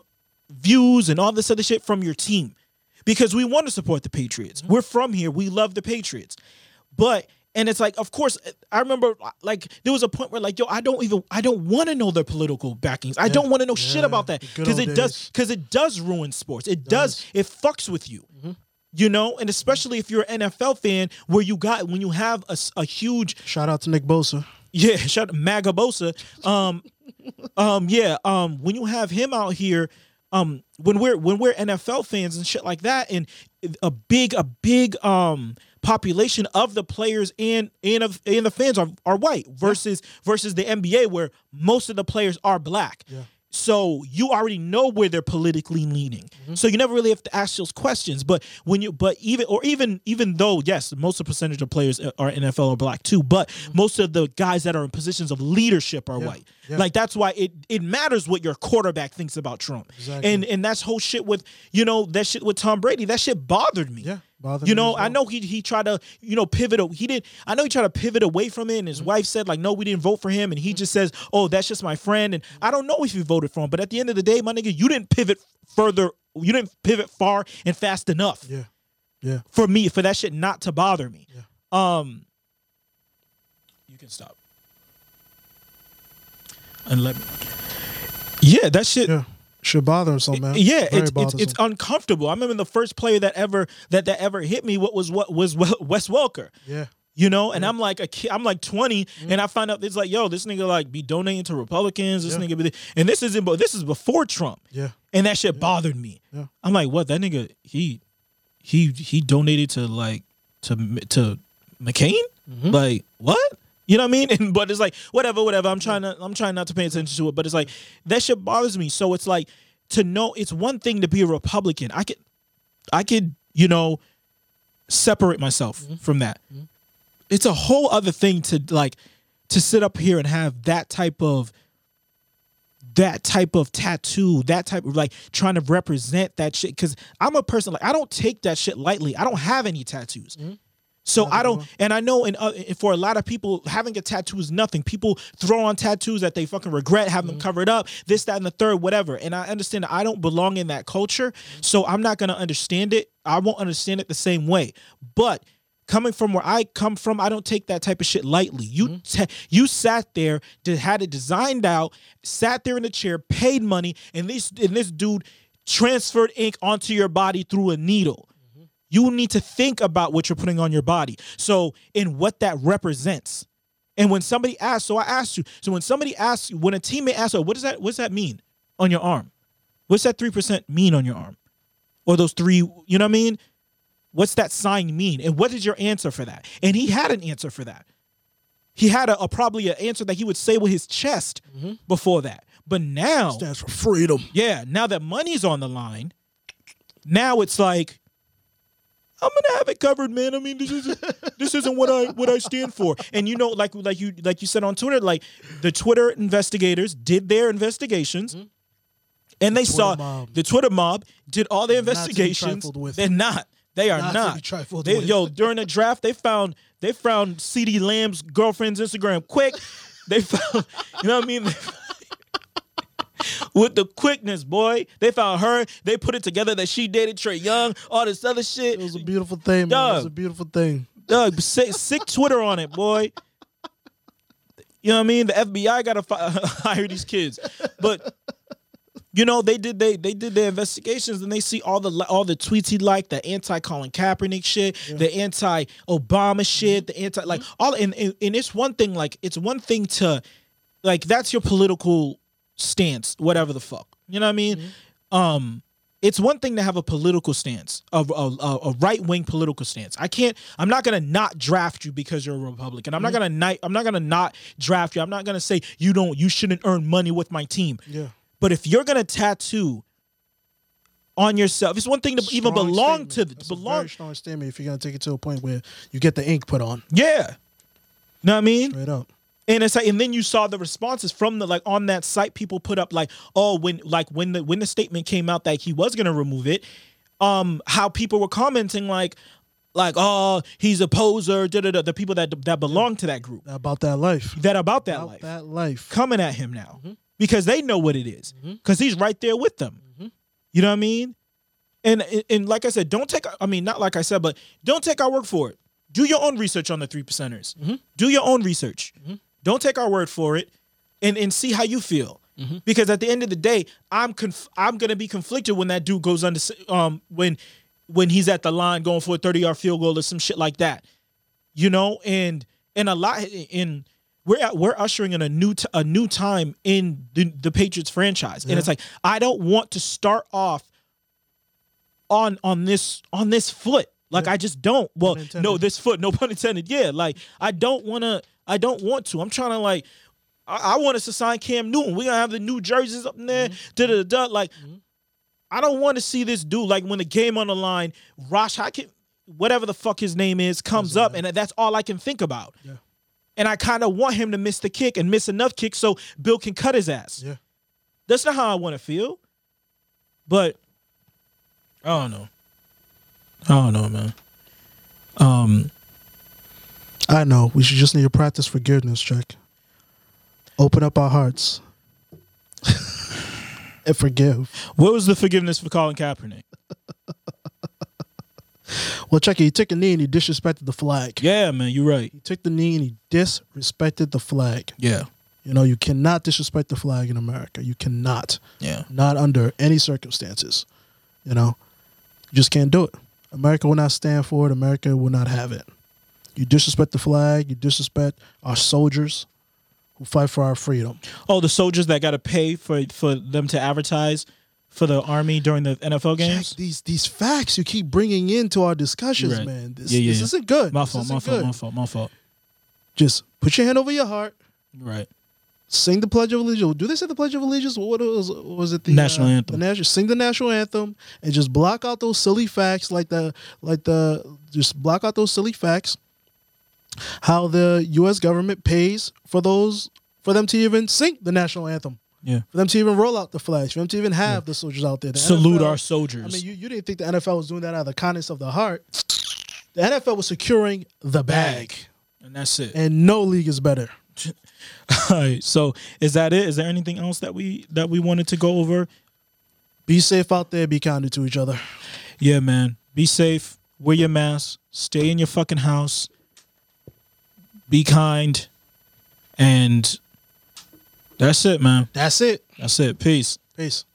A: views and all this other shit from your team. Because we want to support the Patriots. We're from here. We love the Patriots. But and it's like, of course, I remember like there was a point where like, yo, I don't even I don't want to know their political backings. I don't want to know shit about that because it does because it does ruin sports. It does. It fucks with you. You know, and especially if you're an NFL fan, where you got when you have a huge
B: Shout out to Nick Bosa.
A: yeah, shout out Maga Bosa. Um, um, yeah, um, when you have him out here, um, when we're when we're NFL fans and shit like that, and a big a big um population of the players and and of and the fans are are white versus versus the NBA where most of the players are black.
B: Yeah.
A: So you already know where they're politically leaning. Mm-hmm. So you never really have to ask those questions. But when you, but even or even even though yes, most of the percentage of players are NFL are black too, but mm-hmm. most of the guys that are in positions of leadership are white.
B: yeah.
A: Like that's why it it matters what your quarterback thinks about Trump.
B: Exactly.
A: And and that's whole shit with you know that shit with Tom Brady. That shit bothered me.
B: Yeah, bothered
A: You know,
B: well.
A: I know he he tried to you know pivot. He did. I know he tried to pivot away from it, and
B: Mm-hmm.
A: his wife said like, "No, we didn't vote for him," and he just says, "Oh, that's just my friend." And I don't know if you voted for him, but at the end of the day, my nigga, you didn't pivot further. You didn't pivot far and fast enough
B: Yeah, yeah.
A: for me for that shit not to bother me.
B: Yeah.
A: Um, you can stop and let me. Yeah, that shit.
B: Yeah, should bother him so man.
A: Yeah,
B: Very
A: it's, it's it's uncomfortable. I remember the first player that ever that that ever hit me. What was what was Wes Welker.
B: yeah,
A: You know, and I'm like a kid, I'm like 20, and I find out it's like, yo, this nigga like be donating to Republicans. This
B: Yeah.
A: nigga, be, and this isn't, but this is before Trump,
B: Yeah.
A: and that shit bothered me.
B: Yeah.
A: I'm like, what? That nigga, he, he, he donated to like to to McCain.
B: Mm-hmm.
A: Like what? You know what I mean? And but it's like whatever, whatever. I'm trying to, I'm trying not to pay attention to it, but it's like that shit bothers me. So it's like to know it's one thing to be a Republican. I could, I could, you know, separate myself
B: Mm-hmm.
A: from that. It's a whole other thing to like to sit up here and have that type of that type of tattoo, that type of like trying to represent that shit. Cause I'm a person like I don't take that shit lightly. I don't have any tattoos. So I don't, uh-huh. and I know, in, uh, and for a lot of people, having a tattoo is nothing. People throw on tattoos that they fucking regret, have them mm-hmm. covered up, this, that, and the third, whatever. And I understand that I don't belong in that culture, mm-hmm. so I'm not gonna understand it. I won't understand it the same way. But coming from where I come from, I don't take that type of shit lightly. You mm-hmm. ta- you sat there, did, had it designed out, sat there in the chair, paid money, and this and this dude transferred ink onto your body through a needle. You need to think about what you're putting on your body. So, in what that represents. And when somebody asks, so I asked you. So when somebody asks you, when a teammate asks, oh, what does that what does that mean on your arm? What's that three percent mean on your arm? Or those three, you know what I mean? What's that sign mean? And what is your answer for that? And he had an answer for that. He had a, a probably an answer that he would say with his chest mm-hmm. before that. But now,
B: Stands for freedom.
A: yeah, now that money's on the line, now it's like I'm gonna have it covered, man. I mean, this isn't this isn't what I what I stand for. And you know, like like you like you said on Twitter, like the Twitter investigators did their investigations. Mm-hmm. And they saw
B: mob.
A: the Twitter mob did all their
B: Not to be
A: investigations. They're not. They are
B: Not
A: not.
B: trifled
A: They-
B: with.
A: yo, during the draft, they found they found CeeDee Lamb's girlfriend's Instagram quick. They found, you know what I mean? With the quickness, boy. They found her. They put it together that she dated Trae Young, all this other shit.
B: It was a beautiful thing, man. It was a beautiful thing.
A: Doug, sick, sick Twitter on it, boy. You know what I mean? The FBI got to fi- hire these kids, but you know they did they they did their investigations and they see all the all the tweets he liked, the anti Colin Kaepernick shit, the anti Obama shit, the anti like mm-hmm. all and, and and it's one thing like it's one thing to like that's your political stance, whatever the fuck. You know what I mean? Um it's one thing to have a political stance, a, a, a, right wing political stance. I can't. I'm not gonna not draft you because you're a Republican. I'm not gonna not. I'm not gonna not draft you. I'm not gonna say you don't. You shouldn't earn money with my team.
B: Yeah.
A: But if you're gonna tattoo on yourself, it's one thing to even
B: Strong
A: belong
B: statement.
A: to the
B: That's a
A: belong.
B: very strong statement if you're gonna take it to a point where you get the ink put on.
A: Yeah. You know what I mean?
B: Straight up.
A: And it's like, and then you saw the responses from the like on that site. People put up like, oh, when like when the when the statement came out that he was gonna remove it, um, how people were commenting like, like, oh, he's a poser. Da da da. The people that that belong to that group
B: About that life.
A: that about that
B: About
A: life
B: that life.
A: coming at him now mm-hmm. because they know what it is mm-hmm. because he's right there with them. Mm-hmm. You know what I mean? And, and and like I said, don't take. I mean, not like I said, but don't take our word for it. Do your own research on the three percenters. Do your own research. Don't take our word for it, and and see how you feel. Because at the end of the day, I'm conf- I'm gonna be conflicted when that dude goes under um when when he's at the line going for a 30 yard field goal or some shit like that you know? And and a lot in we're at, we're ushering in a new t- a new time in the, the Patriots franchise. And it's like I don't want to start off on on this on this foot. Like I just don't. Well no this foot no pun intended. Yeah like I don't want to I don't want to I'm trying to like I, I want us to sign Cam Newton we're gonna have the new jerseys up in there da da da like I don't want to see this dude like when the game on the line, Rosh Hakim, whatever the fuck his name is, comes up, and that's all I can think about.
B: Yeah.
A: And I kind of want him to miss the kick and miss enough kicks so Bill can cut his ass.
B: Yeah.
A: That's not how I want to feel. But I don't know. I don't know, man. Um,
B: I know. We should just need to practice forgiveness, check. Open up our hearts. and forgive.
A: what was the forgiveness for Colin Kaepernick?
B: Well, check it. He took a knee and he disrespected the flag.
A: Yeah, man, you're right.
B: He took the knee and he disrespected the flag.
A: Yeah,
B: You know, you cannot disrespect the flag in America. You cannot.
A: yeah,
B: Not under any circumstances. You know, you just can't do it. America will not stand for it. America will not have it. You disrespect the flag. You disrespect our soldiers who fight for our freedom.
A: Oh, the soldiers that got to pay for for them to advertise for the army during the NFL
B: Jack,
A: games.
B: these these facts you keep bringing into our discussions,
A: Right.
B: man. This,
A: Yeah, yeah,
B: this
A: yeah.
B: isn't good.
A: My fault. My fault.
B: good.
A: My fault. My fault.
B: Just put your hand over your heart.
A: Right.
B: Sing the Pledge of Allegiance. Do they say the Pledge of Allegiance? What was was it? The
A: National
B: uh,
A: anthem.
B: The national. Sing the national anthem and just block out those silly facts, like the like the just block out those silly facts. How the U.S. government pays for those for them to even sing the national anthem,
A: Yeah.
B: for them to even roll out the flags, for them to even have the soldiers out there. The
A: Salute
B: NFL
A: our soldiers.
B: I mean, you, you didn't think the NFL was doing that out of the kindness of the heart. The NFL was securing the bag,
A: and that's it.
B: and no league is better.
A: All right. So is that it? Is there anything else that we that we wanted to go over?
B: Be safe out there. Be kind to each other.
A: Yeah, man. Be safe. Wear your mask. Stay in your fucking house. Be kind. And that's it, man.
B: That's it.
A: That's it. Peace.
B: Peace.